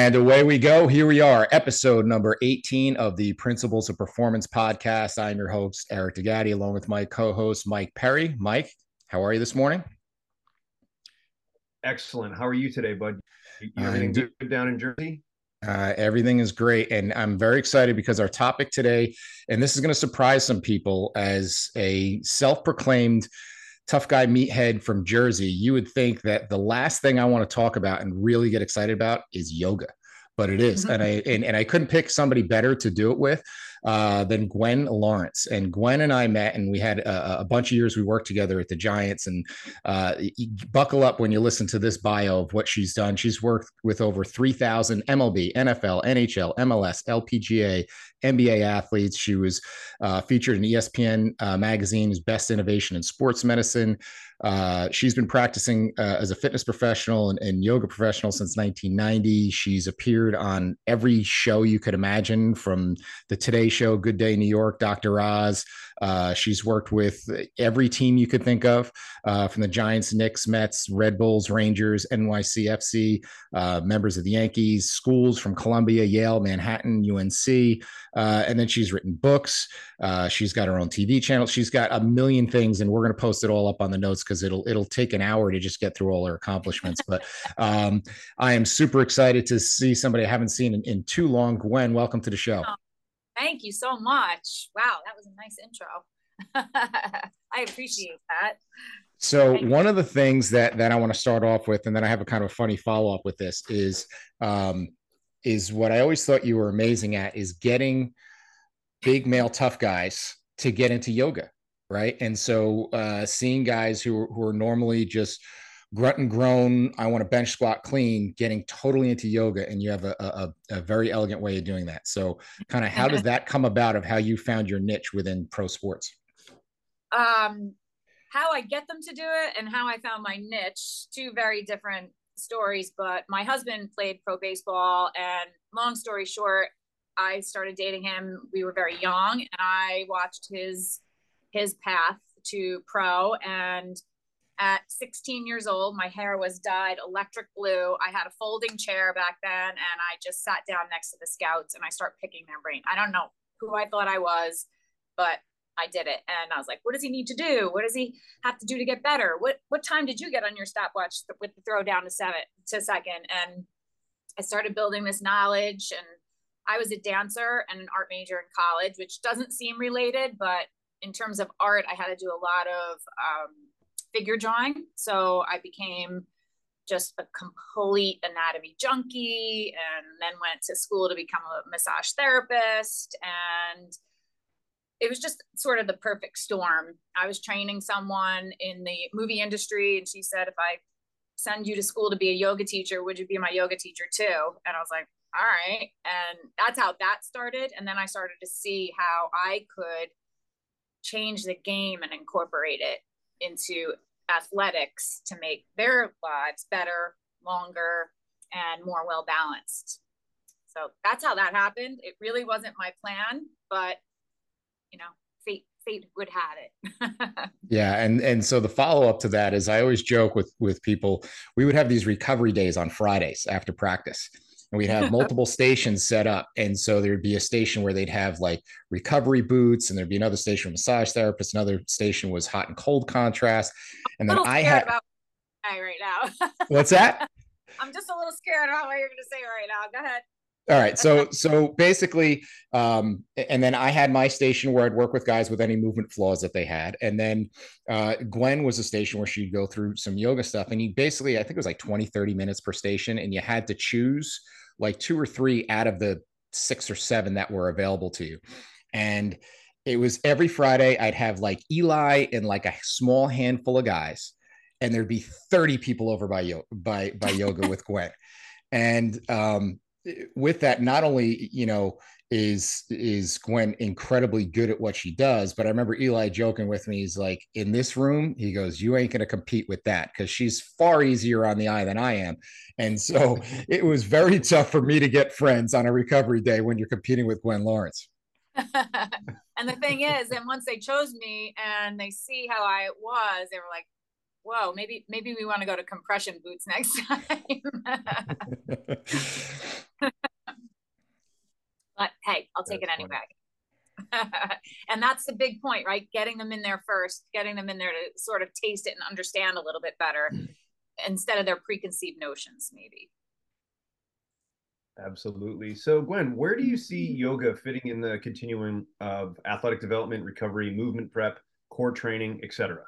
And away we go. Here we are, episode number 18 of the Principles of Performance podcast. I'm your host, Eric D'Agati, along with my co host, Mike Perry. Mike, how are you this morning? Excellent. How are you today, bud? You, everything good down in Jersey? Uh, everything is great. And I'm very excited because our topic today, and this is going to surprise some people as a self proclaimed tough guy meathead from Jersey, you would think that the last thing I want to talk about and really get excited about is yoga. But it is. Mm-hmm. and I and, and I couldn't pick somebody better to do it with uh, than Gwen Lawrence. And Gwen and I met, and we had a, a bunch of years we worked together at the Giants. And uh, buckle up when you listen to this bio of what she's done. She's worked with over 3,000 MLB, NFL, NHL, MLS, LPGA, NBA athletes. She was uh, featured in ESPN uh, magazine's Best Innovation in Sports Medicine. Uh, she's been practicing uh, as a fitness professional and, and, yoga professional since 1990. She's appeared on every show you could imagine, from the Today Show, Good Day New York, Dr. Oz. Uh, she's worked with every team you could think of, uh, from the Giants, Knicks, Mets, Red Bulls, Rangers, NYCFC, uh, members of the Yankees, schools from Columbia, Yale, Manhattan, UNC. Uh, and then she's written books. Uh, she's got her own TV channel. She's got a million things, and we're going to post it all up on the notes because it'll it'll take an hour to just get through all her accomplishments. but um, I am super excited to see somebody I haven't seen in, in too long. Gwen, welcome to the show. Oh, thank you so much. Wow, that was a nice intro. I appreciate that. So one of the things that that I want to start off with, and then I have a kind of a funny follow up with this, is um, is what I always thought you were amazing at is getting big male tough guys to get into yoga, right? And so uh, seeing guys who who are normally just grunt and groan, I want to bench squat clean, getting totally into yoga, and you have a, a, a very elegant way of doing that. So, kind of, how did that come about? Of how you found your niche within pro sports? Um, how I get them to do it and how I found my niche, two very different stories, but my husband played pro baseball. And long story short, I started dating him. We were very young, and I watched his his path to pro. And at 16 years old, my hair was dyed electric blue. I had a folding chair back then, and I just sat down next to the scouts and I start picking their brain. I don't know who I thought I was, but I did it. And I was like, what does he need to do? What does he have to do to get better? What what time did you get on your stopwatch with the throw down to seven to second? And I started building this knowledge and I was a dancer and an art major in college, which doesn't seem related, but in terms of art, I had to do a lot of um, figure drawing. So I became just a complete anatomy junkie and then went to school to become a massage therapist and it was just sort of the perfect storm. I was training someone in the movie industry, and she said, if I send you to school to be a yoga teacher, would you be my yoga teacher too? And I was like, all right. And that's how that started. And then I started to see how I could change the game and incorporate it into athletics to make their lives better, longer, and more well balanced. So that's how that happened. It really wasn't my plan, but you know fate fate would have it yeah and and so the follow-up to that is i always joke with with people we would have these recovery days on fridays after practice and we'd have multiple stations set up. And so there'd be a station where they'd have like recovery boots and there'd be another station with massage therapist another station was hot and cold contrast. And then i had about right now. What's that? I'm just a little scared about what you're going to say right now. Go ahead All right. So so basically, um, and then I had my station where I'd work with guys with any movement flaws that they had, and then uh, Gwen was a station where she'd go through some yoga stuff, and you basically, I think it was like 20, 30 minutes per station, and you had to choose like two or three out of the six or seven that were available to you, and it was every Friday I'd have like Eli and like a small handful of guys, and there'd be 30 people over by by by yoga with Gwen. And um, with that, not only you know is is Gwen incredibly good at what she does, but I remember Eli joking with me. He's like, in this room, he goes, "You ain't going to compete with that because she's far easier on the eye than I am." And so it was very tough for me to get friends on a recovery day when you're competing with Gwen Lawrence. and the thing is, and once they chose me and they see how I was, they were like, whoa, maybe maybe we want to go to compression boots next time. but hey, I'll take that's it anyway. and that's the big point, right? Getting them in there first, getting them in there to sort of taste it and understand a little bit better mm. instead of their preconceived notions, maybe. Absolutely. So, Gwen, where do you see yoga fitting in the continuum of athletic development, recovery, movement prep, core training, etc.?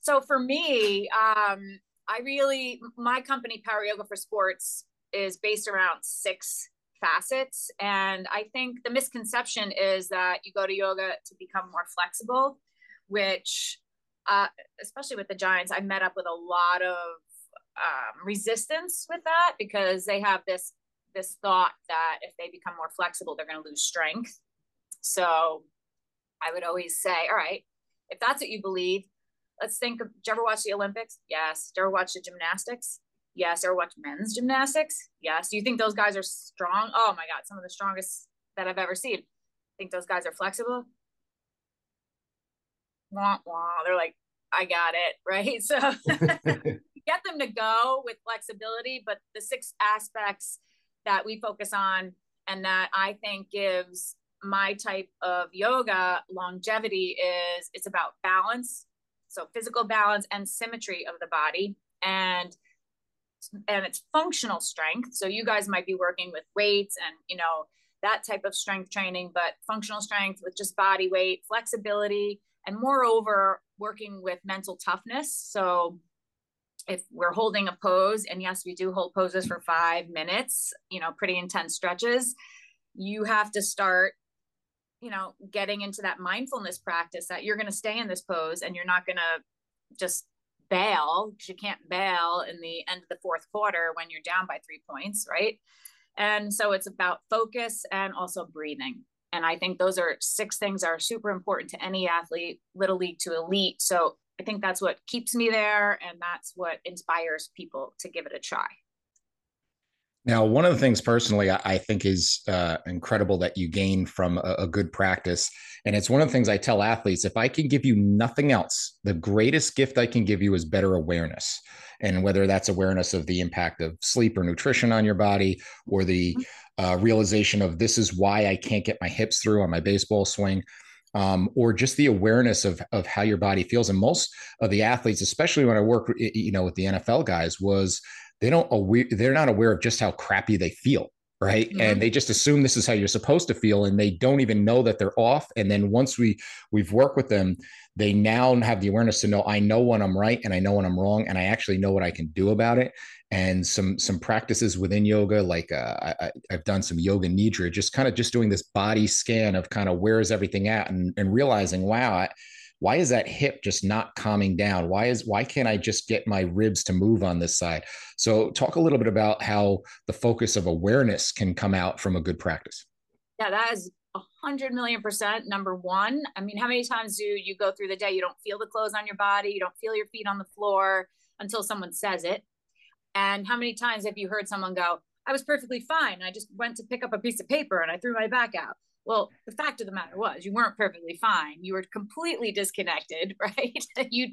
So, for me, um, I really, my company, Power Yoga for Sports, is based around six facets. And I think the misconception is that you go to yoga to become more flexible, which, uh, especially with the Giants, I met up with a lot of um, resistance with that because they have this this thought that if they become more flexible, they're going to lose strength. So I would always say, all right, if that's what you believe, let's think of, did you ever watch the Olympics? Yes. Did you ever watch the gymnastics? Yes. Ever watch men's gymnastics? Yes. Do you think those guys are strong? Oh my God, some of the strongest that I've ever seen. Think those guys are flexible? Wah, wah. They're like, I got it. Right. So get them to go with flexibility, but the six aspects that we focus on and that I think gives my type of yoga longevity is it's about balance so physical balance and symmetry of the body and and it's functional strength. So you guys might be working with weights and you know that type of strength training but functional strength with just body weight flexibility and moreover working with mental toughness. So if we're holding a pose, and yes, we do hold poses for five minutes, you know, pretty intense stretches, you have to start, you know, getting into that mindfulness practice that you're going to stay in this pose and you're not going to just bail because you can't bail in the end of the fourth quarter when you're down by three points, right? And so it's about focus and also breathing. And I think those are six things are super important to any athlete, little league to elite. So I think that's what keeps me there and that's what inspires people to give it a try. Now, one of the things personally I, think is uh, incredible that you gain from a, a, good practice. And it's one of the things I tell athletes if I can give you nothing else, the greatest gift I can give you is better awareness. And whether that's awareness of the impact of sleep or nutrition on your body, or the mm-hmm. uh, realization of this is why I can't get my hips through on my baseball swing um, or just the awareness of of how your body feels. And most of the athletes, especially when I work, you know, with the NFL guys, was they don't aware they're not aware of just how crappy they feel right? Mm-hmm. and they just assume this is how you're supposed to feel and they don't even know that they're off. And then once we we've worked with them they now have the awareness to know i know when i'm right and i know when i'm wrong and i actually know what i can do about it. And some some practices within yoga like uh, I, have done some yoga nidra just kind of just doing this body scan of kind of where is everything at and, and realizing wow I, why is that hip just not calming down? Why is why can't i just get my ribs to move on this side? So talk a little bit about how the focus of awareness can come out from a good practice. Yeah that is a hundred million percent number one. I mean how many times do you go through the day? You don't feel the clothes on your body. You don't feel your feet on the floor until someone says it. And how many times have you heard someone go, I was perfectly fine. I just went to pick up a piece of paper and I threw my back out. Well, the fact of the matter was you weren't perfectly fine. You were completely disconnected, right? you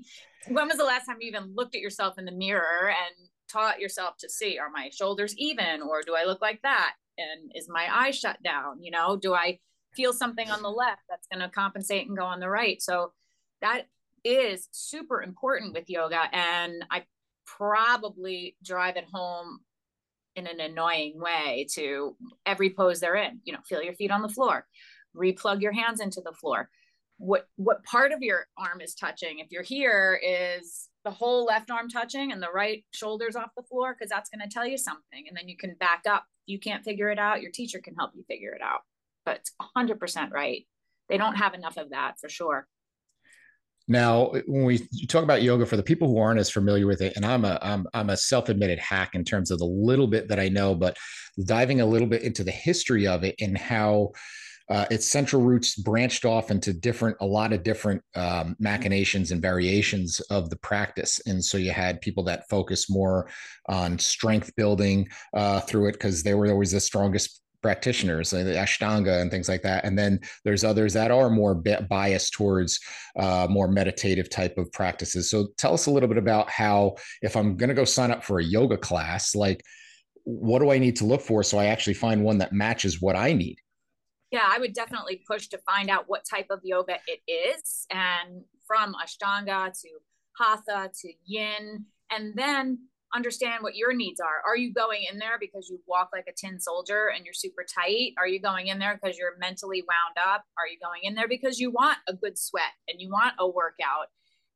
when was the last time you even looked at yourself in the mirror and taught yourself to see are my shoulders even or do I look like that? And is my eye shut down? You know, do I feel something on the left that's going to compensate and go on the right? So that is super important with yoga and I probably drive it home in an annoying way to every pose they're in. You know, feel your feet on the floor, replug your hands into the floor. What what part of your arm is touching? If you're here, is the whole left arm touching and the right shoulders off the floor? Because that's going to tell you something. And then you can back up. You can't figure it out. Your teacher can help you figure it out. But it's 100% right. They don't have enough of that for sure. Now, when we talk about yoga, for the people who aren't as familiar with it, and I'm a I'm I'm a self-admitted hack in terms of the little bit that I know, but diving a little bit into the history of it and how uh, its central roots branched off into different a lot of different um, machinations and variations of the practice. And so you had people that focus more on strength building uh, through it because they were always the strongest practitioners, like the Ashtanga and things like that. And then there's others that are more biased towards uh, more meditative type of practices. So tell us a little bit about how, if I'm going to go sign up for a yoga class, like what do I need to look for so I actually find one that matches what I need? Yeah, I would definitely push to find out what type of yoga it is. And from Ashtanga to Hatha to Yin. And then understand what your needs are. Are you going in there because you walk like a tin soldier and you're super tight? Are you going in there because you're mentally wound up? Are you going in there because you want a good sweat and you want a workout?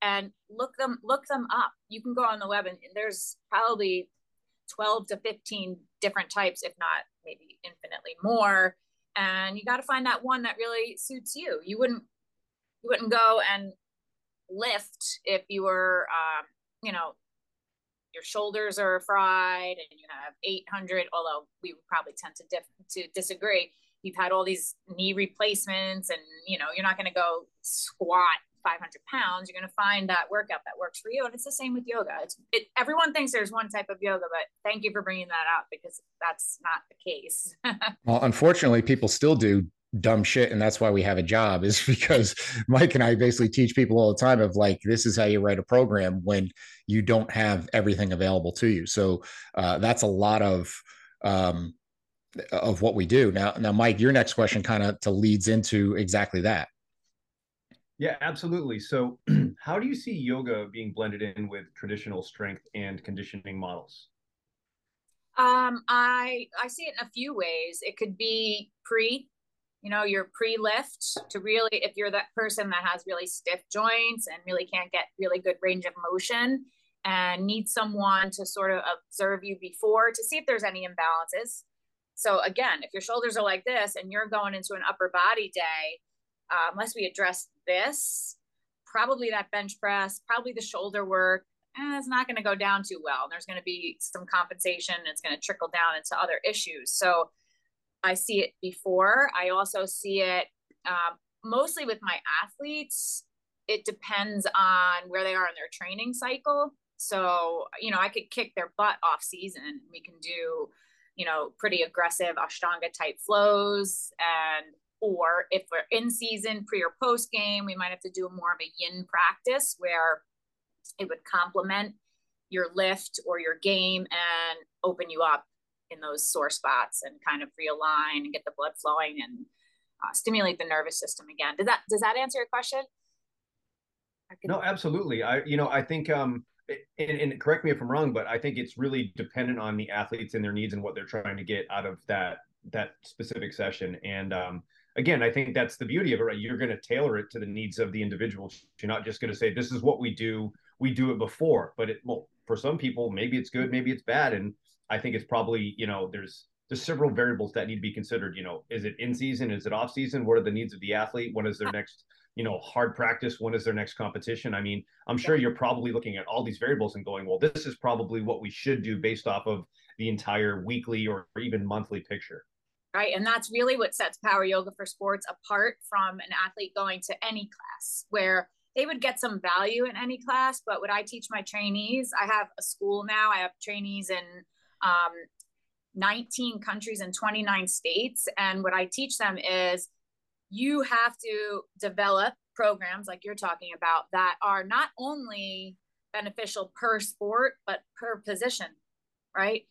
And look them look them up. You can go on the web and there's probably 12 to 15 different types, if not maybe infinitely more. And you got to find that one that really suits you. You wouldn't you wouldn't go and lift if you were um, you know your shoulders are fried and you have 800 although we would probably tend to dif- to disagree. You've had all these knee replacements and you know you're not going to go squat 500 pounds. You're going to find that workout that works for you and it's the same with yoga. It's it, everyone thinks there's one type of yoga but thank you for bringing that up because that's not the case. Well unfortunately people still do dumb shit and that's why we have a job is because mike and i basically teach people all the time of like this is how you write a program when you don't have everything available to you. So uh, that's a lot of um, of what we do. Now now mike your next question kind of to leads into exactly that. Yeah absolutely. So how do you see yoga being blended in with traditional strength and conditioning models? Um, I I see it in a few ways. It could be pre you know your pre-lift to really if you're that person that has really stiff joints and really can't get really good range of motion and need someone to sort of observe you before to see if there's any imbalances. So again if your shoulders are like this and you're going into an upper body day uh, unless we address this probably that bench press probably the shoulder work eh, it's not going to go down too well. There's going to be some compensation it's going to trickle down into other issues. So I see it before. I also see it um, mostly with my athletes. It depends on where they are in their training cycle. So, you know, I could kick their butt off season. We can do, you know, pretty aggressive Ashtanga type flows. And, or if we're in season, pre or post game, we might have to do more of a yin practice where it would complement your lift or your game and open you up in those sore spots and kind of realign and get the blood flowing and uh, stimulate the nervous system again. Does that does that answer your question? No, absolutely. I you know I think um and, and, correct me if I'm wrong, but I think it's really dependent on the athletes and their needs and what they're trying to get out of that that specific session. And um, again, I think that's the beauty of it. Right? You're going to tailor it to the needs of the individual. You're not just going to say this is what we do. We do it before, but it well for some people maybe it's good, maybe it's bad, and I think it's probably you know there's there's several variables that need to be considered. You know, is it in season? Is it off season? What are the needs of the athlete? When is their next you know hard practice? When is their next competition? I mean, I'm sure you're probably looking at all these variables and going, well, this is probably what we should do based off of the entire weekly or even monthly picture. Right. And that's really what sets Power Yoga for Sports apart from an athlete going to any class where they would get some value in any class. But what I teach my trainees, I have a school now, I have trainees in um, 19 countries and 29 states. And what I teach them is you have to develop programs like you're talking about that are not only beneficial per sport, but per position, right?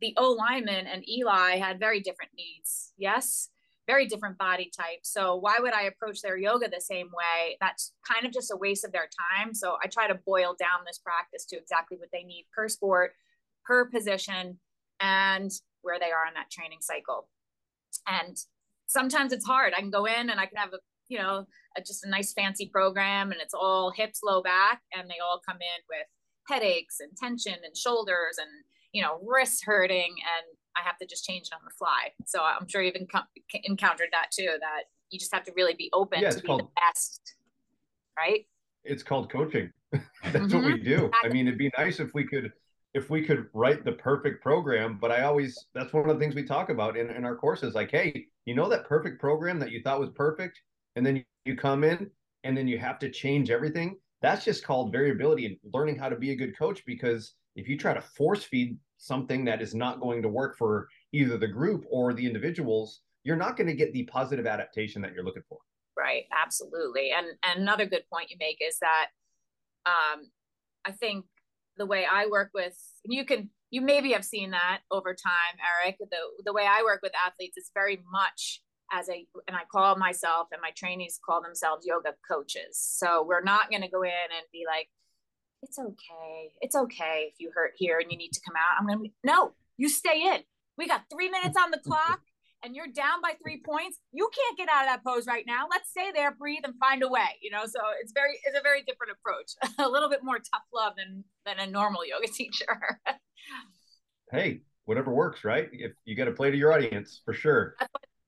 The O lineman and Eli had very different needs. Yes. Very different body type. So, why would I approach their yoga the same way? That's kind of just a waste of their time. So, I try to boil down this practice to exactly what they need per sport, position, and where they are in that training cycle. And sometimes it's hard. I can go in and I can have a, you know, a, just a nice fancy program and it's all hips, low back, and they all come in with headaches and tension and shoulders and, you know, wrists hurting. And I have to just change it on the fly. So I'm sure you've enc- encountered that too, that you just have to really be open yeah, to be called, the best. Right. It's called coaching. That's mm-hmm. what we do. I mean, it'd be nice if we could if we could write the perfect program, but I always that's one of the things we talk about in, in our courses. Like, hey, you know that perfect program that you thought was perfect, and then you, come in and then you have to change everything. That's just called variability and learning how to be a good coach because if you try to force feed something that is not going to work for either the group or the individuals, you're not going to get the positive adaptation that you're looking for. Right, absolutely. And, and another good point you make is that um, I think the way I work with you can you maybe have seen that over time, Eric. The the way I work with athletes is very much as a and I call myself and my trainees call themselves yoga coaches. So we're not going to go in and be like, it's okay, it's okay if you hurt here and you need to come out. I'm going to no, you stay in. We got three minutes on the clock and you're down by three points, you can't get out of that pose right now. Let's stay there, breathe, and find a way. You know, so it's very it's a very different approach, a little bit more tough love than than a normal yoga teacher. hey, whatever works, right? If you got to play to your audience, for sure.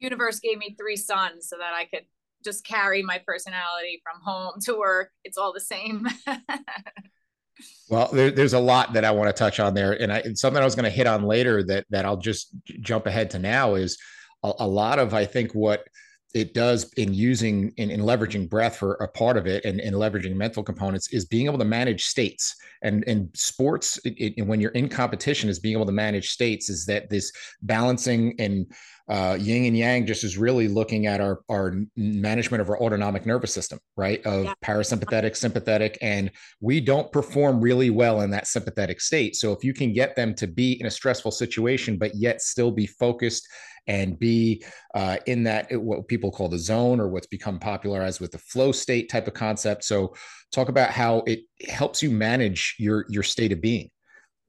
universe gave me three sons so that I could just carry my personality from home to work. It's all the same. Well, there, there's a lot that I want to touch on there, and, I, and something I was going to hit on later that that I'll just jump ahead to now is a, a lot of I think what it does in using in, in leveraging breath for a part of it and, and leveraging mental components is being able to manage states. And in sports it, it, when you're in competition is being able to manage states is that this balancing and uh, yin and yang just is really looking at our our management of our autonomic nervous system right? Of yeah. parasympathetic sympathetic and we don't perform really well in that sympathetic state. So if you can get them to be in a stressful situation but yet still be focused and be uh, in that what people call the zone or what's become popularized with the flow state type of concept. So talk about how it helps you manage your your state of being.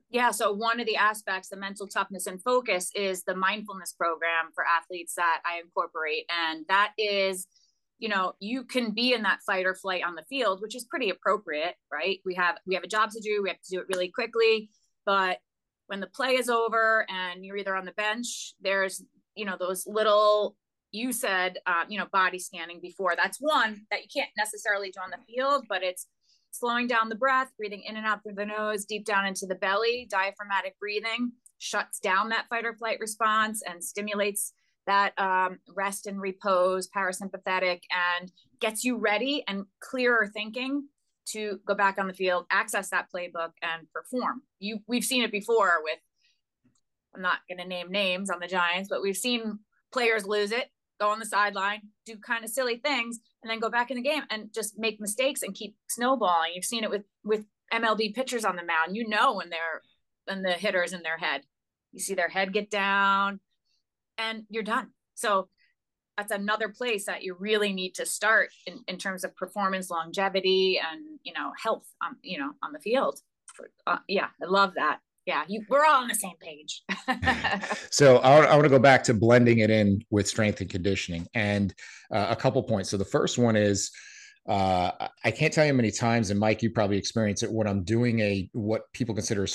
Yeah, so one of the aspects, the mental toughness and focus, is the mindfulness program for athletes that I incorporate. And that is, you know, you can be in that fight or flight on the field, which is pretty appropriate, right? We have we have a job to do, we have to do it really quickly. But when the play is over and you're either on the bench, there's you know those little you said uh, you know body scanning before. That's one that you can't necessarily do on the field but it's slowing down the breath breathing in and out through the nose deep down into the belly. Diaphragmatic breathing shuts down that fight or flight response and stimulates that um, rest and repose parasympathetic and gets you ready and clearer thinking to go back on the field access that playbook and perform. You we've seen it before with I'm not going to name names on the Giants, but we've seen players lose it, go on the sideline, do kind of silly things, and then go back in the game and just make mistakes and keep snowballing. You've seen it with with MLB pitchers on the mound. You know when they're when the hitters in their head. You see their head get down, and you're done. So that's another place that you really need to start in, in terms of performance longevity and you know health on you know on the field uh, yeah i love that yeah, you, we're all on the same page. so I, I, want to go back to blending it in with strength and conditioning, and uh, a couple points. So the first one is uh, I can't tell you how many times, and Mike, you probably experience it when I'm doing a what people consider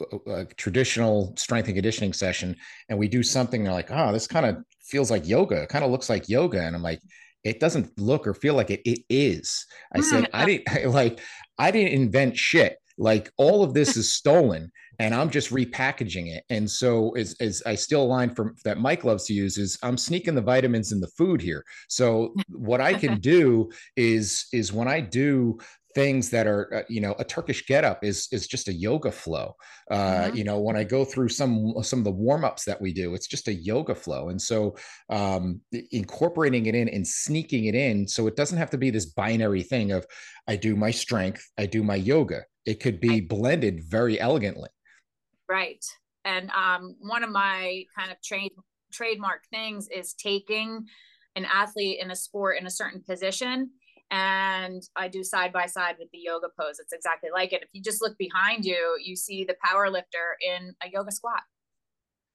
a, a traditional strength and conditioning session, and we do something. They're like, "Oh, this kind of feels like yoga. It kind of looks like yoga," and I'm like, "It doesn't look or feel like it. It is." I said, "I didn't like. I didn't invent shit." like all of this is stolen and I'm just repackaging it. And so as, as I still line from that Mike loves to use is I'm sneaking the vitamins in the food here. So what I can do is is when I do things that are uh, you know a turkish getup is is just a yoga flow uh mm-hmm. you know when i go through some some of the warm-ups that we do it's just a yoga flow and so um incorporating it in and sneaking it in so it doesn't have to be this binary thing of i do my strength i do my yoga it could be blended very elegantly Right. And um, one of my kind of trade trademark things is taking an athlete in a sport in a certain position and I do side by side with the yoga pose. It's exactly like it. If you just look behind you, you see the power lifter in a yoga squat.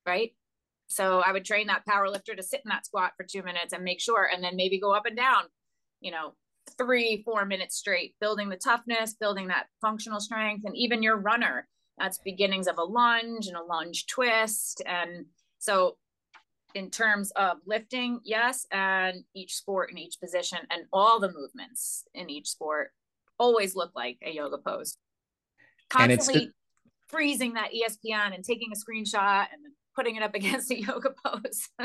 right? So I would train that power lifter to sit in that squat for two minutes and make sure, and then maybe go up and down, you know, three, four minutes straight, building the toughness, building that functional strength, and even your runner. That's beginnings of a lunge and a lunge twist. And so, in terms of lifting, yes, and each sport in each position and all the movements in each sport always look like a yoga pose. Constantly freezing that ESPN and taking a screenshot and putting it up against a yoga pose.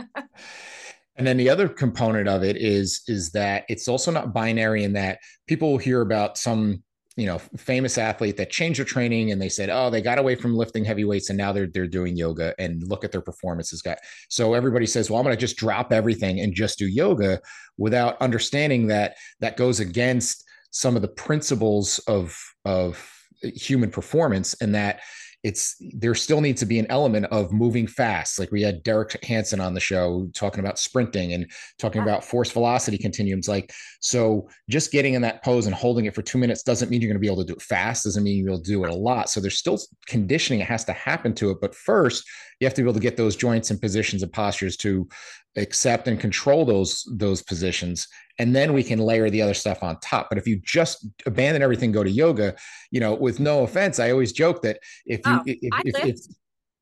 and then the other component of it is is that it's also not binary in that people will hear about some you know famous athlete that changed their training and they said oh they got away from lifting heavy weights and now they're they're doing yoga and look at their performances. Got so everybody says well i'm going to just drop everything and just do yoga without understanding that that goes against some of the principles of of human performance and that it's there still needs to be an element of moving fast. Like we had Derek Hansen on the show talking about sprinting and talking yeah. about force velocity continuums. Like, so just getting in that pose and holding it for two minutes doesn't mean you're going to be able to do it fast, doesn't mean you'll do it a lot. So there's still conditioning that has to happen to it. But first, you have to be able to get those joints and positions and postures to accept and control those those positions and then we can layer the other stuff on top but if you just abandon everything go to yoga you know with no offense i always joke that if you oh, if, if,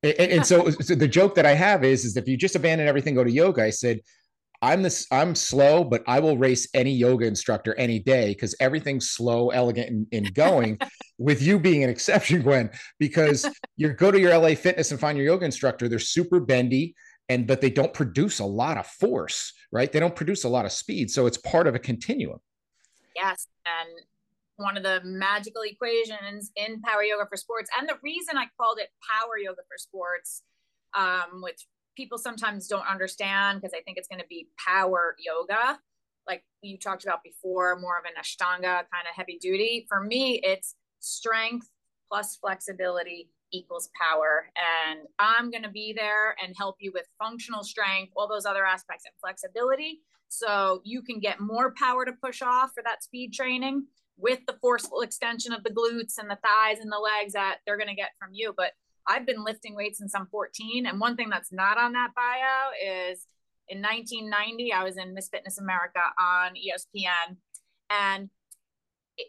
if, and, and so, so the joke that i have is is if you just abandon everything go to yoga i said I'm this I'm slow, but I will race any yoga instructor any day because everything's slow, elegant, and, going. with you being an exception, Gwen, because you go to your LA Fitness and find your yoga instructor. They're super bendy and but they don't produce a lot of force right? They don't produce a lot of speed so it's part of a continuum. Yes and one of the magical equations in power yoga for sports and the reason i called it power yoga for sports um, which people sometimes don't understand because i think it's going to be power yoga. Like you talked about before more of an ashtanga kind of heavy duty. For me it's strength plus flexibility equals power. And I'm going to be there and help you with functional strength, all those other aspects and flexibility. So you can get more power to push off for that speed training with the forceful extension of the glutes and the thighs and the legs that they're going to get from you. But I've been lifting weights since I'm 14. And one thing that's not on that bio is in 1990, I was in Miss Fitness America on ESPN. And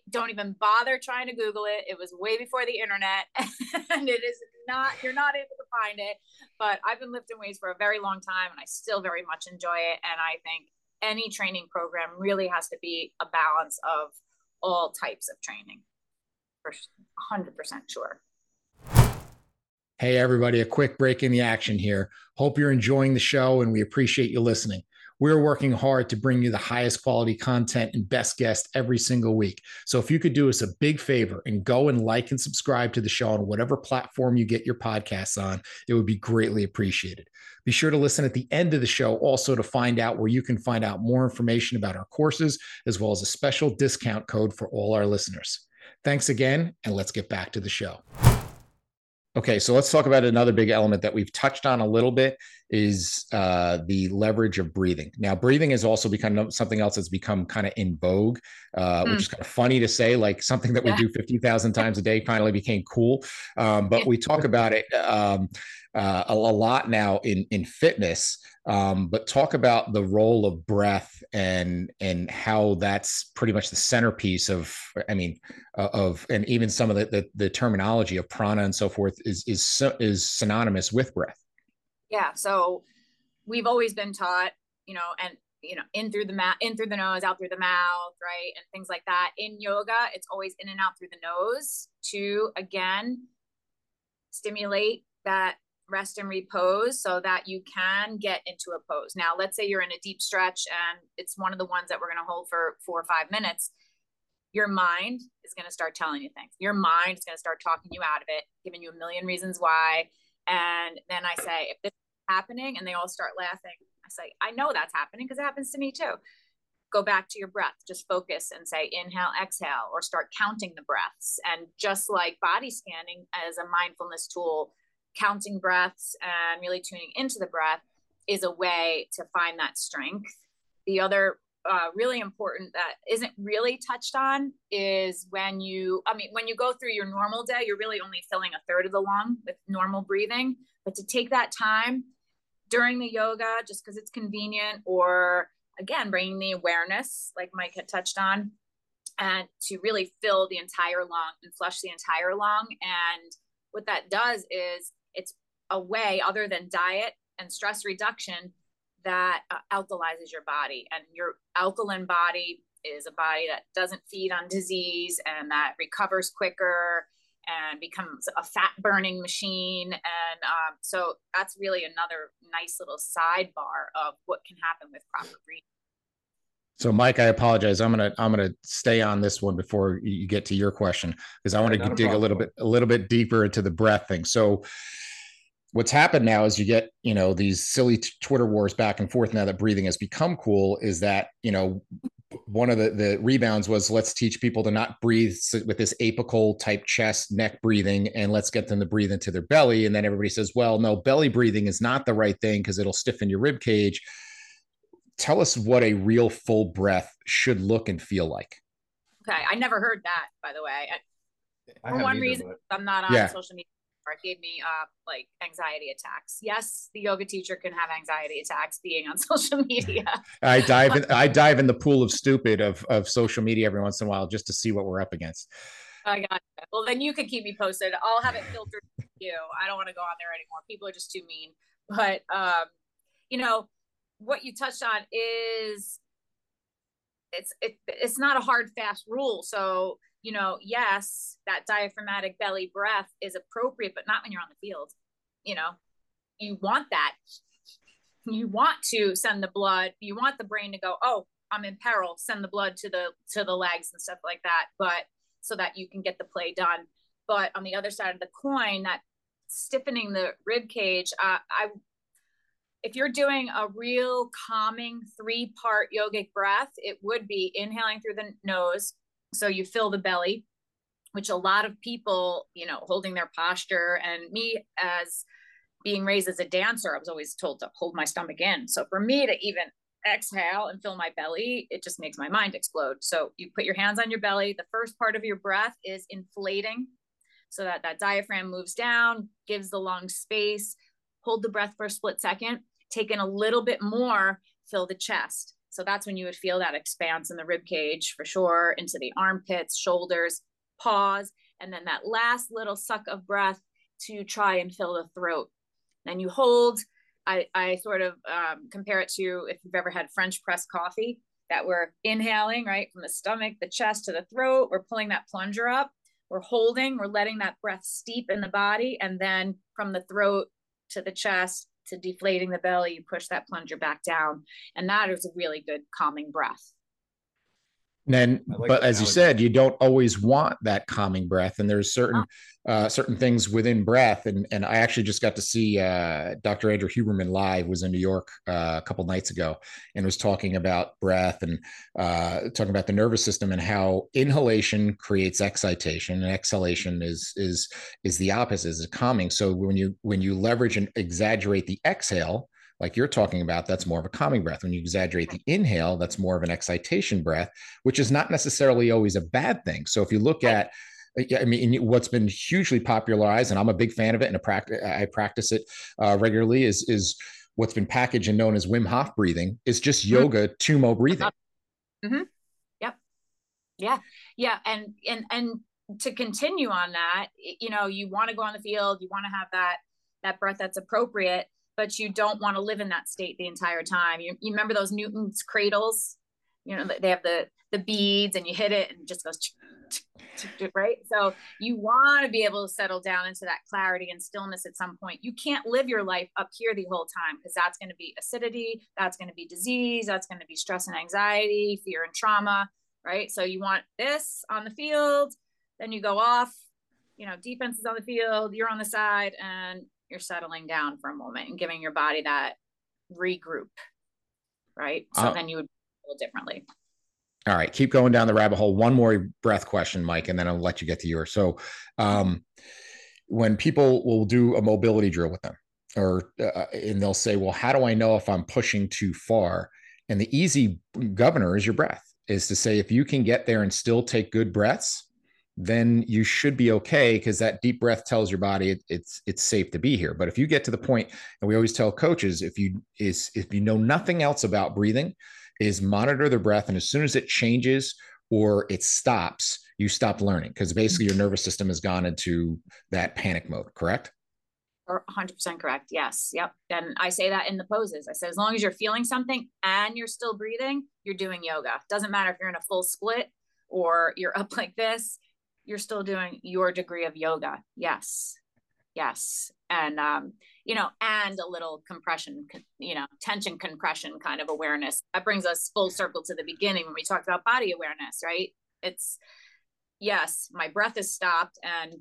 don't even bother trying to Google it. It was way before the internet, and it is not. You're not able to find it. But I've been lifting weights for a very long time, and I still very much enjoy it. And I think any training program really has to be a balance of all types of training. For 100% sure. Hey, everybody, a quick break in the action here. Hope you're enjoying the show and we appreciate you listening. We're working hard to bring you the highest quality content and best guests every single week. So if you could do us a big favor and go and like and subscribe to the show on whatever platform you get your podcasts on, it would be greatly appreciated. Be sure to listen at the end of the show also to find out where you can find out more information about our courses, as well as a special discount code for all our listeners. Thanks again, and let's get back to the show. Okay, so let's talk about another big element that we've touched on a little bit is uh, the leverage of breathing. Now, breathing has also become something else that's become kind of in vogue, uh, mm. which is kind of funny to say. Like something that we yeah. do fifty thousand times a day finally became cool. Um, but we talk about it um, uh, a, a, lot now in in fitness. Um, but talk about the role of breath and and how that's pretty much the centerpiece of i mean uh, of and even some of the, the, the terminology of prana and so forth is is is synonymous with breath. Yeah so we've always been taught you know and you know in through the mouth in through the nose out through the mouth right and things like that. In yoga it's always in and out through the nose to again stimulate that rest and repose so that you can get into a pose. Now, let's say you're in a deep stretch and it's one of the ones that we're going to hold for four or five minutes. Your mind is going to start telling you things. Your mind is going to start talking you out of it, giving you a million reasons why. And then I say, if this is happening and they all start laughing, I say, I know that's happening because it happens to me too. Go back to your breath, just focus and say inhale, exhale, or start counting the breaths. And just like body scanning as a mindfulness tool, counting breaths and really tuning into the breath is a way to find that strength. The other uh, really important that isn't really touched on is when you, I mean, when you go through your normal day, you're really only filling a third of the lung with normal breathing. But to take that time during the yoga, just because it's convenient, or again, bringing the awareness, like Mike had touched on, and to really fill the entire lung and flush the entire lung. And what that does is a way other than diet and stress reduction that uh, alkalizes your body. And your alkaline body is a body that doesn't feed on disease and that recovers quicker and becomes a fat burning machine. And um, so that's really another nice little sidebar of what can happen with proper breathing. So mike i apologize. I'm gonna i'm gonna stay on this one before you get to your question because i want to dig a, a little bit a little bit deeper into the breath thing. So what's happened now is you get you know these silly t- twitter wars back and forth now that breathing has become cool is that you know one of the, the rebounds was let's teach people to not breathe with this apical type chest neck breathing and let's get them to breathe into their belly. And then everybody says well no belly breathing is not the right thing because it'll stiffen your rib cage. Tell us what a real full breath should look and feel like. Okay i never heard that by the way. I, for one either, reason but... i'm not on yeah. social media it gave me uh, like anxiety attacks. Yes, the yoga teacher can have anxiety attacks being on social media. I dive in, I dive in the pool of stupid of of social media every once in a while just to see what we're up against. I got it. Well, then you could keep me posted. I'll have it filtered for you. I don't want to go on there anymore. People are just too mean. But um, you know, what you touched on is it's it, it's not a hard fast rule. So you know, yes, that diaphragmatic belly breath is appropriate, but not when you're on the field. You know, you want that. You want to send the blood. You want the brain to go, oh, I'm in peril. Send the blood to the to the legs and stuff like that. But so that you can get the play done. But on the other side of the coin, that stiffening the rib cage, uh, I if you're doing a real calming three part yogic breath, it would be inhaling through the nose, so you fill the belly, which a lot of people, you know, holding their posture and me as being raised as a dancer, I was always told to hold my stomach in. So for me to even exhale and fill my belly, it just makes my mind explode. So you put your hands on your belly. The first part of your breath is inflating so that that diaphragm moves down, gives the lungs space. Hold the breath for a split second. Take in a little bit more, fill the chest. So that's when you would feel that expanse in the rib cage for sure, into the armpits, shoulders, pause, and then that last little suck of breath to try and fill the throat. Then you hold. I, I sort of um, compare it to if you've ever had French press coffee, that we're inhaling right from the stomach, the chest to the throat. We're pulling that plunger up. We're holding, we're letting that breath steep in the body. And then from the throat to the chest to deflating the belly, you push that plunger back down. And that is a really good calming breath. And then, like but as you said, you don't always want that calming breath, and there's certain uh, certain things within breath. And and I actually just got to see uh, Dr. Andrew Huberman live. Was in New York uh, a couple nights ago, and was talking about breath and uh, talking about the nervous system and how inhalation creates excitation, and exhalation is is is the opposite, is calming. So when you when you leverage and exaggerate the exhale, like you're talking about, that's more of a calming breath. When you exaggerate the inhale, that's more of an excitation breath, which is not necessarily always a bad thing. So if you look at I mean, what's been hugely popularized, and I'm a big fan of it, and a practice, I practice it uh, regularly. Is is what's been packaged and known as Wim Hof breathing? Is just mm-hmm. yoga mm-hmm. Breathing. Mm-hmm. Yep. Yeah. Yeah. And and and to continue on that, you know, you want to go on the field, you want to have that that breath that's appropriate but you don't want to live in that state the entire time. You, you remember those Newton's cradles? You know, they have the the beads and you hit it and it just goes right. So you want to be able to settle down into that clarity and stillness at some point. You can't live your life up here the whole time because that's going to be acidity, that's going to be disease, that's going to be stress and anxiety, fear and trauma, right? So you want this on the field, then you go off, you know, defense is on the field, you're on the side, and you're settling down for a moment and giving your body that regroup right? So uh, then you would feel differently. All right keep going down the rabbit hole. One more breath question mike and then i'll let you get to yours. So um, when people will do a mobility drill with them or uh, and they'll say well how do i know if i'm pushing too far? And the easy governor is your breath, is to say, if you can get there and still take good breaths, then you should be okay because that deep breath tells your body it, it's it's safe to be here. But if you get to the point, and we always tell coaches, if you is if you know nothing else about breathing, is monitor the breath, and as soon as it changes or it stops, you stop learning because basically your nervous system has gone into that panic mode. Correct? 100% correct. Yes. Yep. And I say that in the poses. I said, as long as you're feeling something and you're still breathing, you're doing yoga. Doesn't matter if you're in a full split or you're up like this, you're still doing your degree of yoga. Yes. Yes. And, um, you know, and a little compression, you know, tension compression kind of awareness. That brings us full circle to the beginning when we talked about body awareness, right? It's, yes, my breath is stopped and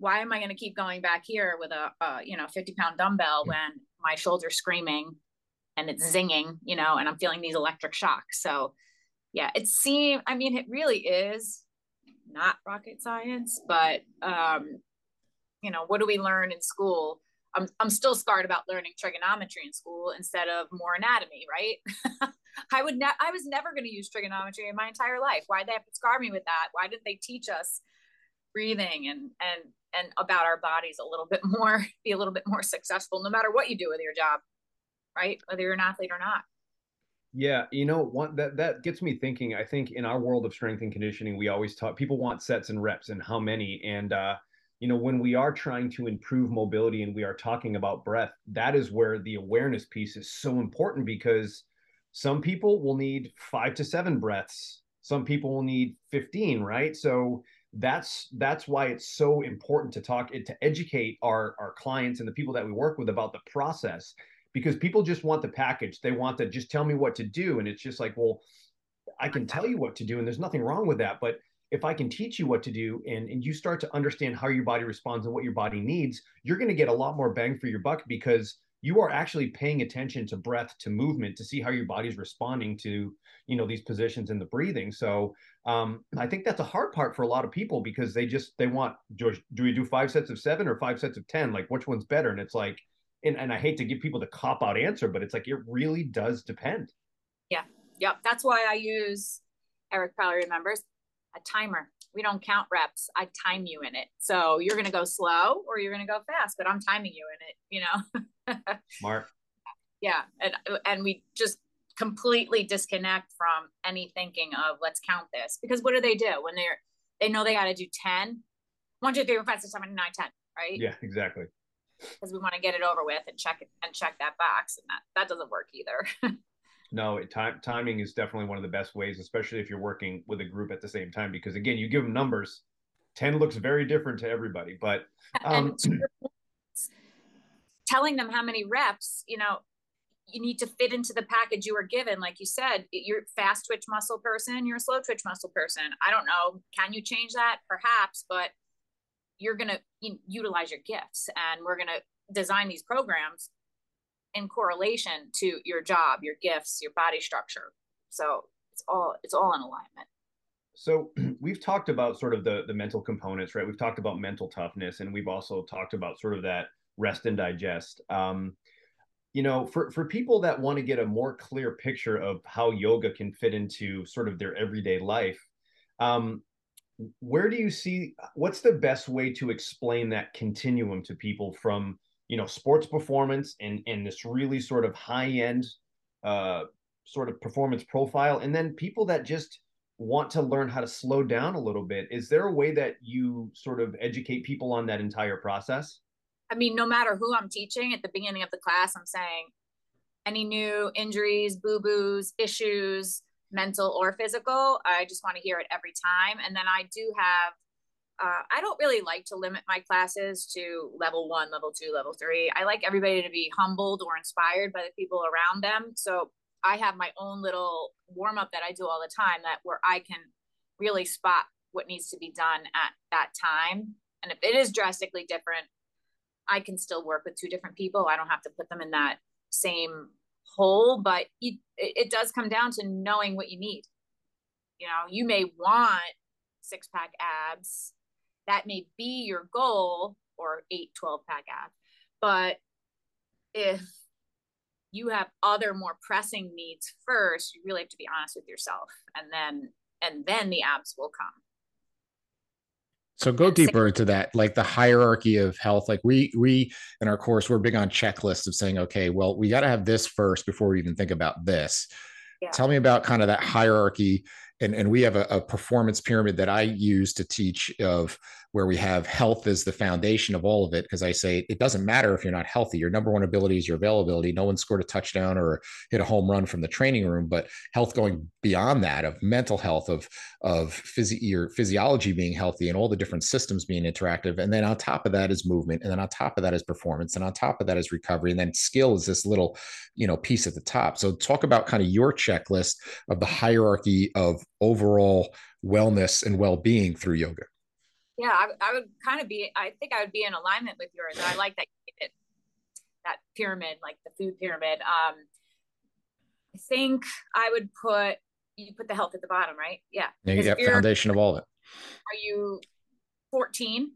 why am I going to keep going back here with a, a you know 50 pound dumbbell when my shoulder's screaming and it's zinging, you know, and I'm feeling these electric shocks. So yeah, it seems I mean it really is not rocket science, but um, you know, what do we learn in school? I'm I'm still scarred about learning trigonometry in school instead of more anatomy, right? I would ne- I was never going to use trigonometry in my entire life. Why did they have to scar me with that? Why didn't they teach us breathing and and and about our bodies a little bit more, be a little bit more successful, no matter what you do with your job, right? Whether you're an athlete or not. Yeah, you know, one that that gets me thinking. I think in our world of strength and conditioning, we always talk. People want sets and reps and how many. And uh, you know, when we are trying to improve mobility and we are talking about breath, that is where the awareness piece is so important because some people will need five to seven breaths. Some people will need fifteen. Right. So that's that's why it's so important to talk to educate our our clients and the people that we work with about the process because people just want the package. They want to just tell me what to do. And it's just like well i can tell you what to do and there's nothing wrong with that but if i can teach you what to do and and you start to understand how your body responds and what your body needs you're going to get a lot more bang for your buck because you are actually paying attention to breath to movement to see how your body's responding to you know these positions in the breathing. So um, i think that's a hard part for a lot of people because they just they want george do we do five sets of seven or five sets of ten? Like which one's better? And it's like and, and i hate to give people the cop out answer but it's like it really does depend yeah yep that's why i use eric probably remembers a timer we don't count reps. I time you in it. So you're going to go slow or you're going to go fast, but I'm timing you in it, you know? Smart. Yeah. And, and we just completely disconnect from any thinking of let's count this because what do they do when they're, they know they got to do 10, one, two, three, four, five, six, seven, nine, 10, right? Yeah, exactly. Because we want to get it over with and check it and check that box. And that, that doesn't work either. no time, timing is definitely one of the best ways especially if you're working with a group at the same time because again you give them numbers 10 looks very different to everybody but um, telling them how many reps you know you need to fit into the package you were given like you said you're fast twitch muscle person you're a slow twitch muscle person i don't know can you change that perhaps but you're going to utilize your gifts and we're going to design these programs in correlation to your job, your gifts, your body structure. So it's all it's all in alignment. So we've talked about sort of the the mental components, right? We've talked about mental toughness, and we've also talked about sort of that rest and digest. Um, you know, for for people that want to get a more clear picture of how yoga can fit into sort of their everyday life, um, where do you see what's the best way to explain that continuum to people from you know sports performance and and this really sort of high end uh, sort of performance profile? And then people that just want to learn how to slow down a little bit is there a way that you sort of educate people on that entire process? I mean no matter who i'm teaching at the beginning of the class i'm saying any new injuries boo-boos issues mental or physical i just want to hear it every time and then i do have uh, I don't really like to limit my classes to level one, level two, level three. I like everybody to be humbled or inspired by the people around them. So I have my own little warm up that I do all the time that where I can really spot what needs to be done at that time. And if it is drastically different, I can still work with two different people. I don't have to put them in that same hole, but it, it does come down to knowing what you need. You know, you may want six pack abs that may be your goal or 8 12 pack abs but if you have other more pressing needs first, you really have to be honest with yourself and then and then the abs will come. So go deeper into that, like the hierarchy of health. Like we we in our course, we're big on checklists of saying, okay, well, we got to have this first before we even think about this. Yeah. Tell me about kind of that hierarchy and, and we have a, a, performance pyramid that I use to teach of where we have health as the foundation of all of it. Because I say it doesn't matter if you're not healthy. Your number one ability is your availability. No one scored a touchdown or hit a home run from the training room, but health going beyond that of mental health, of of physio your physiology being healthy and all the different systems being interactive. And then on top of that is movement. And then on top of that is performance. And on top of that is recovery. And then skill is this little, you know, piece at the top. So talk about kind of your checklist of the hierarchy of overall wellness and well-being through yoga yeah I, I, would kind of be i think i would be in alignment with yours. I like that that pyramid like the food pyramid. Um i think i would put you put the health at the bottom right? Yeah. Yeah foundation of all of it. Are you 14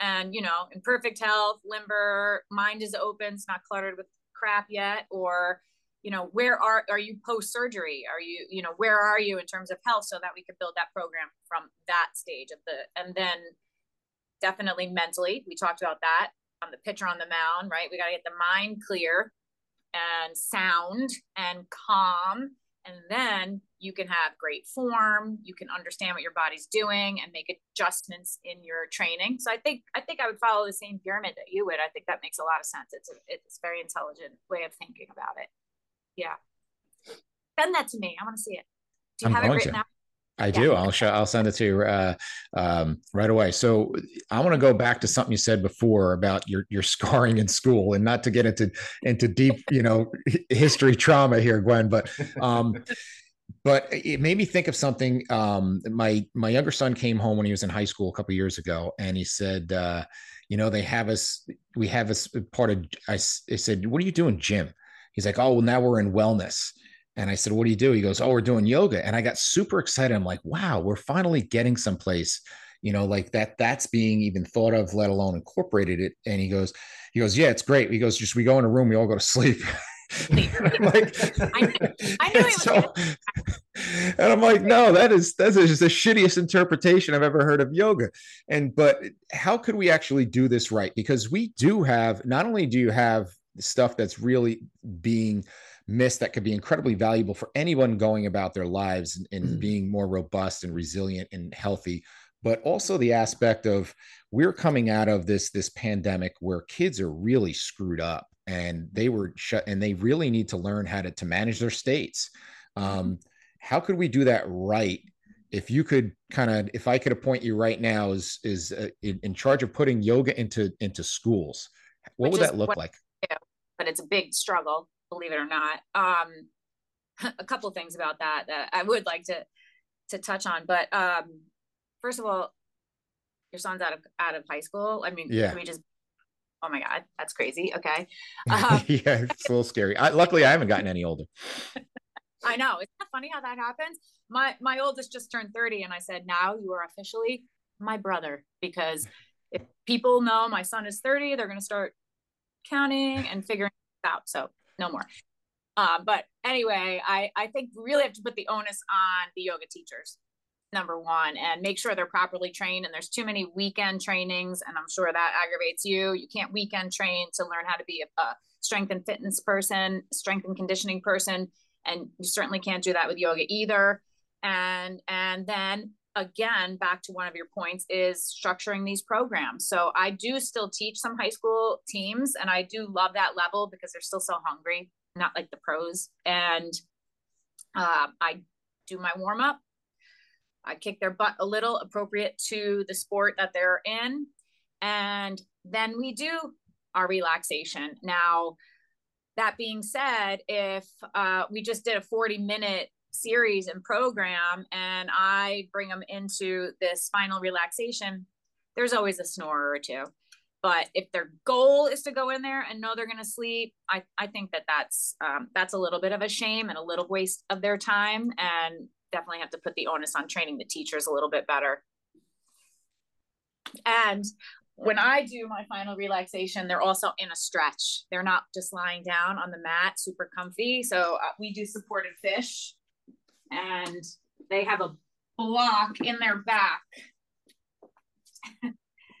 and you know in perfect health limber mind is open it's not cluttered with crap yet or you know where are are you post surgery are you you know where are you in terms of health so that we could build that program from that stage of the and then definitely mentally we talked about that on the pitcher on the mound right? We got to get the mind clear and sound and calm and then you can have great form you can understand what your body's doing and make adjustments in your training. So i think i think i would follow the same pyramid that you would. I think that makes a lot of sense. It's a, it's a very intelligent way of thinking about it yeah. Send that to me. I want to see it. Do you I'm have it written to. out? I yeah. do. I'll show. I'll send it to you uh, um, right away. So I want to go back to something you said before about your your scarring in school, and not to get into into deep, you know, history trauma here, Gwen. But um, but it made me think of something. Um, my my younger son came home when he was in high school a couple years ago, and he said, uh, you know, they have us. We have us part of. I, I said, what are you doing, gym? He's like, oh, well, now we're in wellness. And I said, what do you do? He goes, oh, we're doing yoga. And I got super excited. I'm like, wow, we're finally getting someplace, you know, like that, that's being even thought of, let alone incorporated it. And he goes, he goes, yeah, it's great. He goes, just, we go in a room, we all go to sleep. like, I, I knew so, and I'm like, no, that is that's just the shittiest interpretation I've ever heard of yoga. And but how could we actually do this right? Because we do have not only do you have stuff that's really being missed that could be incredibly valuable for anyone going about their lives and, and mm. being more robust and resilient and healthy. But also the aspect of we're coming out of this this pandemic where kids are really screwed up and they were shut and they really need to learn how to, to manage their states. Um, how could we do that right? If you could kind of if i could appoint you right now is is uh, in, in, charge of putting yoga into into schools what Which would that look like but it's a big struggle, believe it or not. Um, a couple things about that that I would like to to touch on, but um, first of all, your son's out of out of high school. I mean, yeah. we just oh my god, that's crazy. Okay, um, yeah, it's a little scary. I, luckily, I haven't gotten any older. I know. It's not funny how that happens. My my oldest just turned 30 and I said, "Now you are officially my brother because if people know my son is 30, they're going to start counting and figuring out. So no more. Uh, but anyway, I, I think we really have to put the onus on the yoga teachers, number one, and make sure they're properly trained. And there's too many weekend trainings, and I'm sure that aggravates you. You can't weekend train to learn how to be a, a strength and fitness person, strength and conditioning person, and you certainly can't do that with yoga either. And and then again back to one of your points is structuring these programs. So i do still teach some high school teams and i do love that level because they're still so hungry not like the pros. And uh, i do my warm up i kick their butt a little appropriate to the sport that they're in. And then we do our relaxation. Now that being said if uh, we just did a 40 minute series and program and I bring them into this final relaxation, there's always a snorer or two. But if their goal is to go in there and know they're going to sleep, I, I think that that's um, that's a little bit of a shame and a little waste of their time, and definitely have to put the onus on training the teachers a little bit better. And when I do my final relaxation, they're also in a stretch. They're not just lying down on the mat, super comfy. So uh, we do supported fish, and they have a block in their back.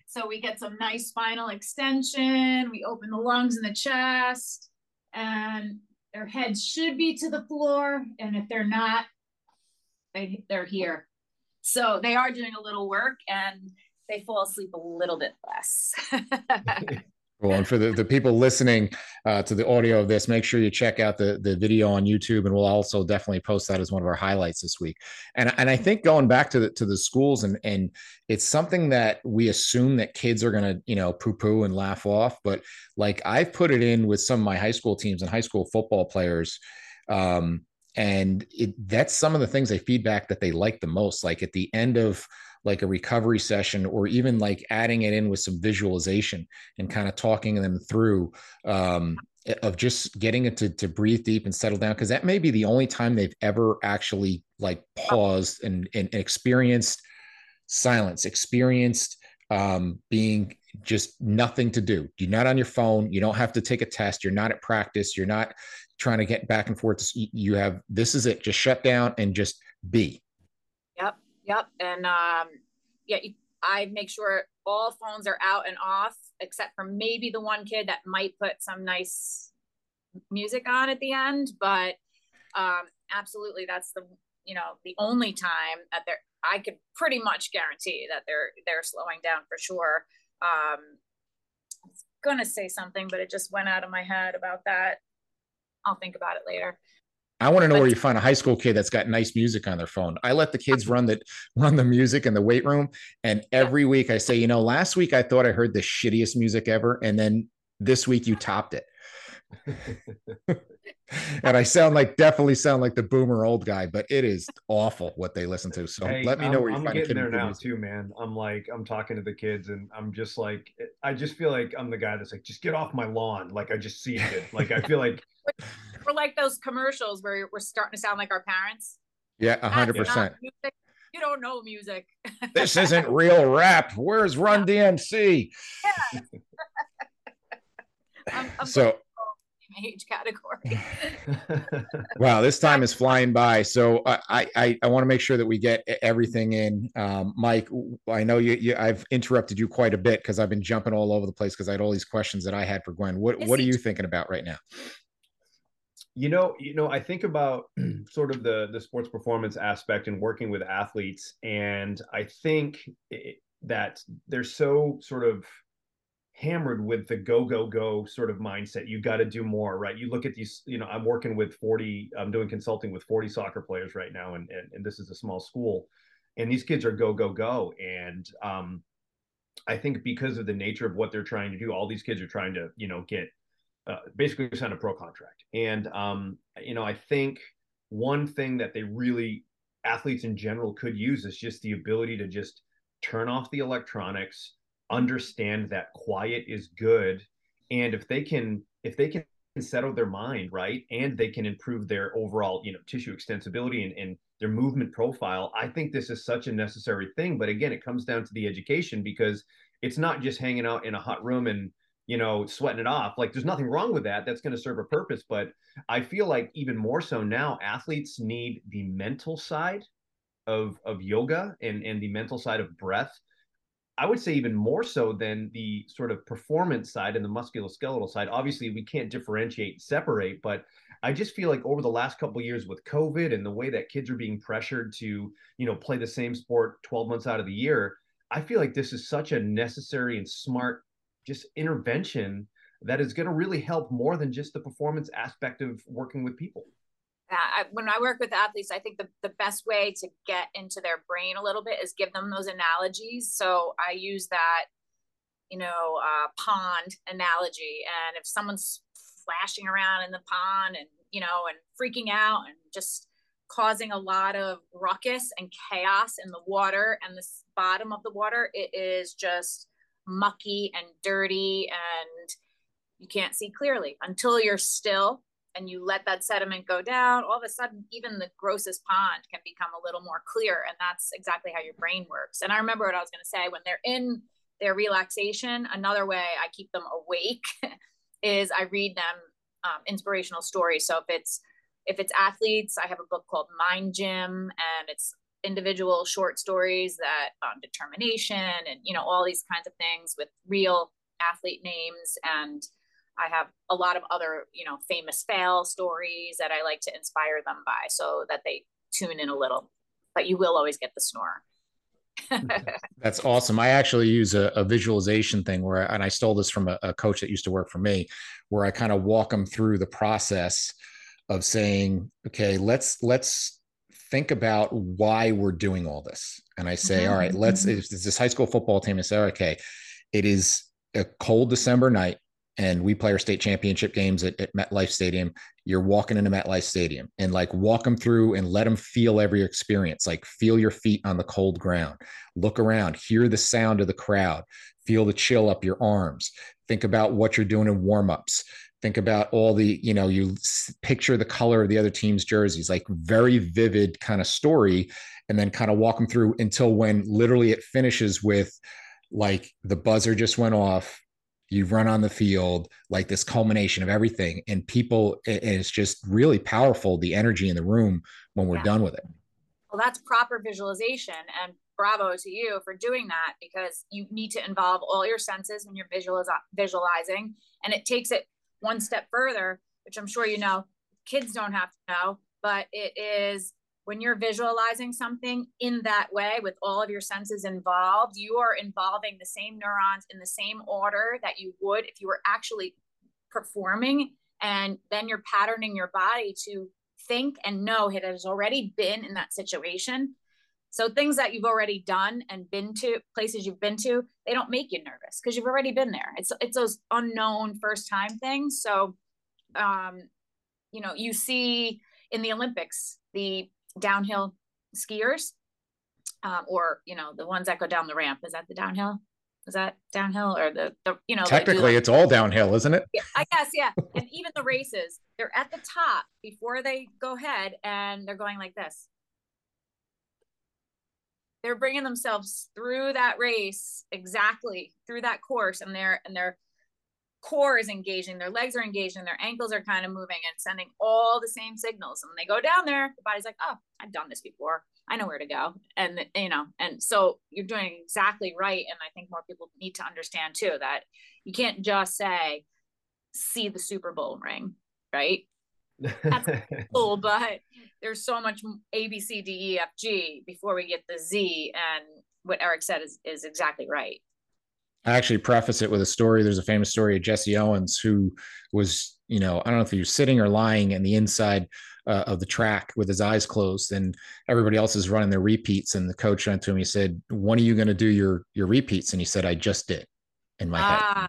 so we get some nice spinal extension. We open the lungs and the chest, and their heads should be to the floor. And if they're not, they they're here. So they are doing a little work, and they fall asleep a little bit less. Well, and for the, the people listening uh, to the audio of this, make sure you check out the, the video on YouTube, and we'll also definitely post that as one of our highlights this week. And and I think going back to the to the schools, and and it's something that we assume that kids are going to you know poo poo and laugh off, but like I've put it in with some of my high school teams and high school football players. Um, and it, that's some of the things they feedback that they like the most. Like at the end of like a recovery session or even like adding it in with some visualization and kind of talking them through um, of just getting it to, to breathe deep and settle down because that may be the only time they've ever actually like paused and, and, experienced silence experienced um, being just nothing to do. You're not on your phone. You don't have to take a test. You're not at practice. You're not trying to get back and forth you have this is it. Just shut down and just be Yep. And um, yeah, I make sure all phones are out and off, except for maybe the one kid that might put some nice music on at the end. But um, absolutely, that's the you know the only time that they're. I could pretty much guarantee that they're they're slowing down for sure. Um, I was gonna say something, but it just went out of my head about that. I'll think about it later. I want to know where you find a high school kid that's got nice music on their phone. I let the kids run the run the music in the weight room, and every week I say, you know, last week I thought I heard the shittiest music ever, and then this week you topped it. and I sound like definitely sound like the boomer old guy, but it is awful what they listen to. So hey, let me know I'm, where you I'm find getting there now music. too, man. I'm like I'm talking to the kids, and I'm just like I just feel like I'm the guy that's like just get off my lawn. Like I just see it. Like I feel like we're like those commercials where we're starting to sound like our parents. Yeah, hundred percent. You don't know music. this isn't real rap. Where's Run DMC? Yeah. I'm, I'm so age category. wow, this time is flying by. So I I, I want to make sure that we get everything in. Um, Mike, I know you, you, I've interrupted you quite a bit because I've been jumping all over the place because I had all these questions that I had for Gwen. What what are you thinking about right now? you know you know i think about sort of the the sports performance aspect and working with athletes and i think it, that they're so sort of hammered with the go go go sort of mindset you got to do more right you look at these you know i'm working with 40 i'm doing consulting with 40 soccer players right now and and, and this is a small school and these kids are go go go and um i think because of the nature of what they're trying to do all these kids are trying to you know get uh, basically sign a pro contract. And um, you know, I think one thing that they really athletes in general could use is just the ability to just turn off the electronics, understand that quiet is good, and if they can if they can settle their mind right and they can improve their overall you know tissue extensibility and, and their movement profile i think this is such a necessary thing but again it comes down to the education because it's not just hanging out in a hot room and you know, sweating it off. Like there's nothing wrong with that. That's going to serve a purpose. But I feel like even more so now, athletes need the mental side of of yoga and and the mental side of breath. I would say even more so than the sort of performance side and the musculoskeletal side. Obviously, we can't differentiate, separate, but I just feel like over the last couple years with COVID and the way that kids are being pressured to, you know, play the same sport 12 months out of the year, I feel like this is such a necessary and smart just intervention that is going to really help more than just the performance aspect of working with people. I, when I work with athletes, I think the, the best way to get into their brain a little bit is give them those analogies. So I use that, you know, uh, pond analogy. And if someone's flashing around in the pond and, you know, and freaking out and just causing a lot of ruckus and chaos in the water and the bottom of the water, it is just mucky and dirty and you can't see clearly until you're still and you let that sediment go down all of a sudden even the grossest pond can become a little more clear and that's exactly how your brain works and i remember what i was going to say when they're in their relaxation. Another way I keep them awake is I read them um, inspirational stories. So if it's if it's athletes, I have a book called Mind Gym, and it's individual short stories that on determination and you know all these kinds of things with real athlete names and I have a lot of other, you know, famous fail stories that I like to inspire them by so that they tune in a little. But you will always get the snore. That's awesome. I actually use a, a visualization thing where, I, and I stole this from a, a coach that used to work for me, where I kind of walk them through the process of saying, okay, let's let's think about why we're doing all this. And I say, mm-hmm. all right, let's. Mm-hmm. It's this high school football team. I say, okay, it is a cold December night and we play our state championship games at, at MetLife Stadium, you're walking into MetLife Stadium and like walk them through and let them feel every experience. Like feel your feet on the cold ground, look around, hear the sound of the crowd, feel the chill up your arms. Think about what you're doing in warmups. Think about all the, you know, you picture the color of the other team's jerseys, like very vivid kind of story, and then kind of walk them through until when literally it finishes with like the buzzer just went off you run on the field like this culmination of everything and people and it's just really powerful the energy in the room when we're yeah. done with it well that's proper visualization and bravo to you for doing that because you need to involve all your senses when you're visualiz- visualizing and it takes it one step further which i'm sure you know kids don't have to know but it is when you're visualizing something in that way with all of your senses involved, you are involving the same neurons in the same order that you would if you were actually performing. And then you're patterning your body to think and know it has already been in that situation. So things that you've already done and been to places you've been to, they don't make you nervous because you've already been there. It's it's those unknown first time things. So um, you know, you see in the Olympics, the downhill skiers um, or you know the ones that go down the ramp. Is that the downhill? Is that downhill or the, the you know technically it's all downhill isn't it? Yeah, i guess yeah. And even the races they're at the top before they go ahead and they're going like this. They're bringing themselves through that race exactly through that course and they're and they're core is engaging, their legs are engaging, their ankles are kind of moving and sending all the same signals. And when they go down there, the body's like, oh, I've done this before. I know where to go. And, you know, and so you're doing exactly right. And I think more people need to understand too that you can't just say, see the Super Bowl ring, right? That's cool, but there's so much A, B, C, D, E, F, G before we get the Z. And what Eric said is, is exactly right. I actually preface it with a story. There's a famous story of Jesse Owens who was, you know, I don't know if he was sitting or lying in the inside uh, of the track with his eyes closed, and everybody else is running their repeats. And the coach went to him. He said, "When are you going to do your your repeats?" And he said, "I just did." In my ah,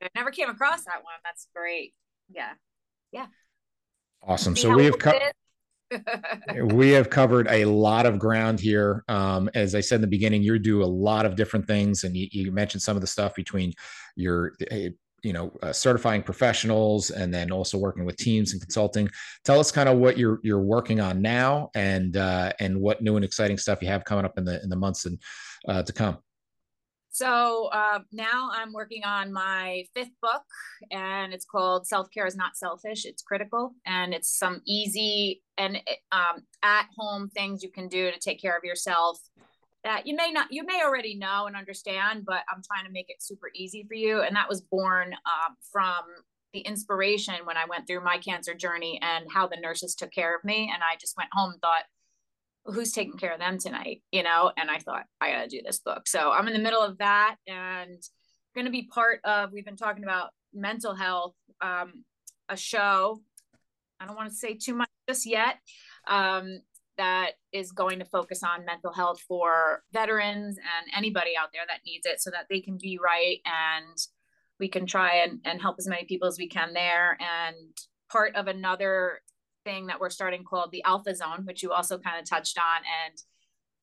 head. I never came across that one. That's great. Yeah, yeah. Awesome. See so we have cut we have covered a lot of ground here. Um, as I said in the beginning, you do a lot of different things, and you, you mentioned some of the stuff between your, eh, you know, uh, certifying professionals and then also working with teams and consulting. Tell us kind of what you're you're working on now, and uh, and what new and exciting stuff you have coming up in the in the months and uh, to come. So uh, now I'm working on my fifth book, and it's called Self Care is Not Selfish, It's Critical. And it's some easy and um, at home things you can do to take care of yourself that you may not, you may already know and understand, but I'm trying to make it super easy for you. And that was born um, from the inspiration when I went through my cancer journey and how the nurses took care of me. And I just went home and thought, who's taking care of them tonight you know? And i thought i gotta do this book. So i'm in the middle of that and going to be part of we've been talking about mental health um, a show i don't want to say too much just yet um, that is going to focus on mental health for veterans and anybody out there that needs it so that they can be right and we can try and, and help as many people as we can there. And part of another thing that we're starting called the alpha zone, which you also kind of touched on, and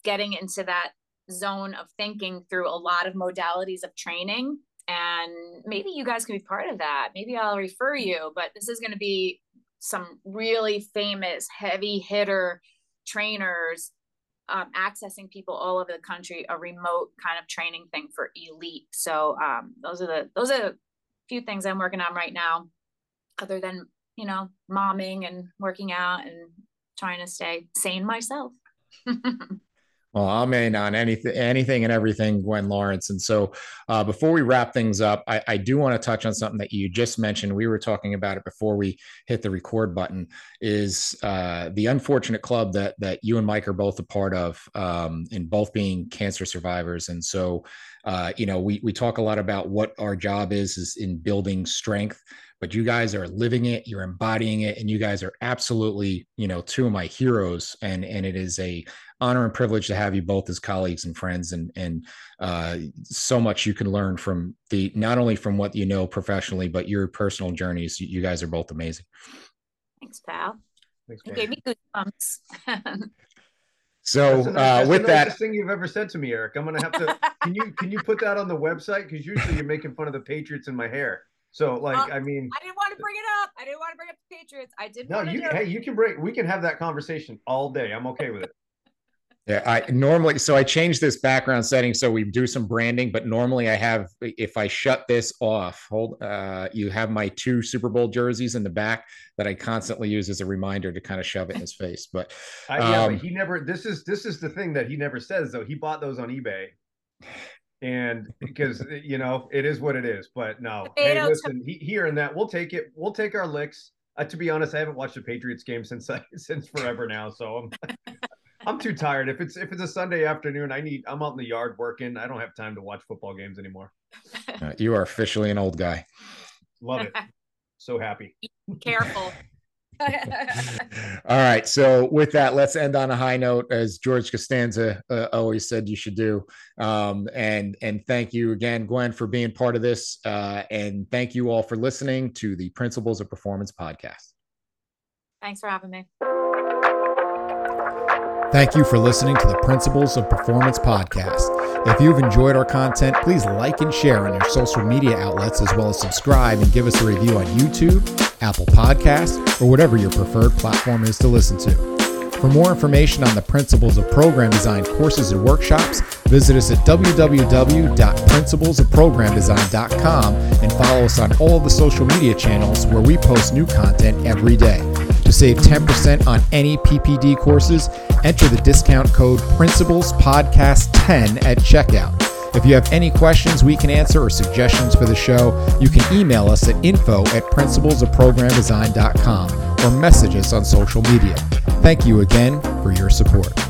getting into that zone of thinking through a lot of modalities of training. And maybe you guys can be part of that. Maybe I'll refer you, but this is going to be some really famous heavy hitter trainers um, accessing people all over the country a remote kind of training thing for elite. So um, those are the those are a few things I'm working on right now, other than you know momming and working out and trying to stay sane myself. Well, I'm in on anything, anything and everything, Gwen Lawrence. And so, uh, before we wrap things up, I, I do want to touch on something that you just mentioned. We were talking about it before we hit the record button. Is uh, the unfortunate club that that you and Mike are both a part of, um, both being cancer survivors. And so, uh, you know, we we talk a lot about what our job is is in building strength but you guys are living it you're embodying it and you guys are absolutely you know two of my heroes and and it is a honor and privilege to have you both as colleagues and friends and and uh, so much you can learn from the not only from what you know professionally but your personal journeys you guys are both amazing thanks pal thanks, you gave me goosebumps So that's uh, with the that, thing you've ever said to me, Eric. I'm gonna have to. can you can you put that on the website? Because usually you're making fun of the Patriots in my hair. So like, uh, I mean, I didn't want to bring it up. I didn't want to bring up the Patriots. I didn't. No, you. Hey, you can bring. We can have that conversation all day. I'm okay with it. Yeah, I normally so I change this background setting so we do some branding, but normally I have if I shut this off, hold uh you have my two Super Bowl jerseys in the back that I constantly use as a reminder to kind of shove it in his face. But uh, yeah, um, but he never this is this is the thing that he never says though. He bought those on eBay and because you know it is what it is. But no, hey, listen, he, here and that, we'll take it. We'll take our licks. Uh, to be honest, I haven't watched a Patriots game since since forever now, so I'm I'm too tired. If it's if it's a Sunday afternoon, I need I'm out in the yard working. I don't have time to watch football games anymore. Uh, you are officially an old guy. Love it. So happy. Careful. All right. So with that, let's end on a high note, as George Costanza uh, always said you should do. Um, and and thank you again, Gwen, for being part of this. Uh, and thank you all for listening to the Principles of Performance podcast. Thanks for having me. Thank you for listening to the Principles of Performance podcast. If you've enjoyed our content, please like and share on your social media outlets, as well as subscribe and give us a review on YouTube, Apple Podcasts, or whatever your preferred platform is to listen to. For more information on the principles of program design courses and workshops, visit us at www.principlesofprogramdesign.com and follow us on all the social media channels where we post new content every day. To save 10% on any PPD courses, enter the discount code Principles Podcast 10 at checkout. If you have any questions we can answer or suggestions for the show, you can email us at info at principlesofprogramdesign.com or message us on social media. Thank you again for your support.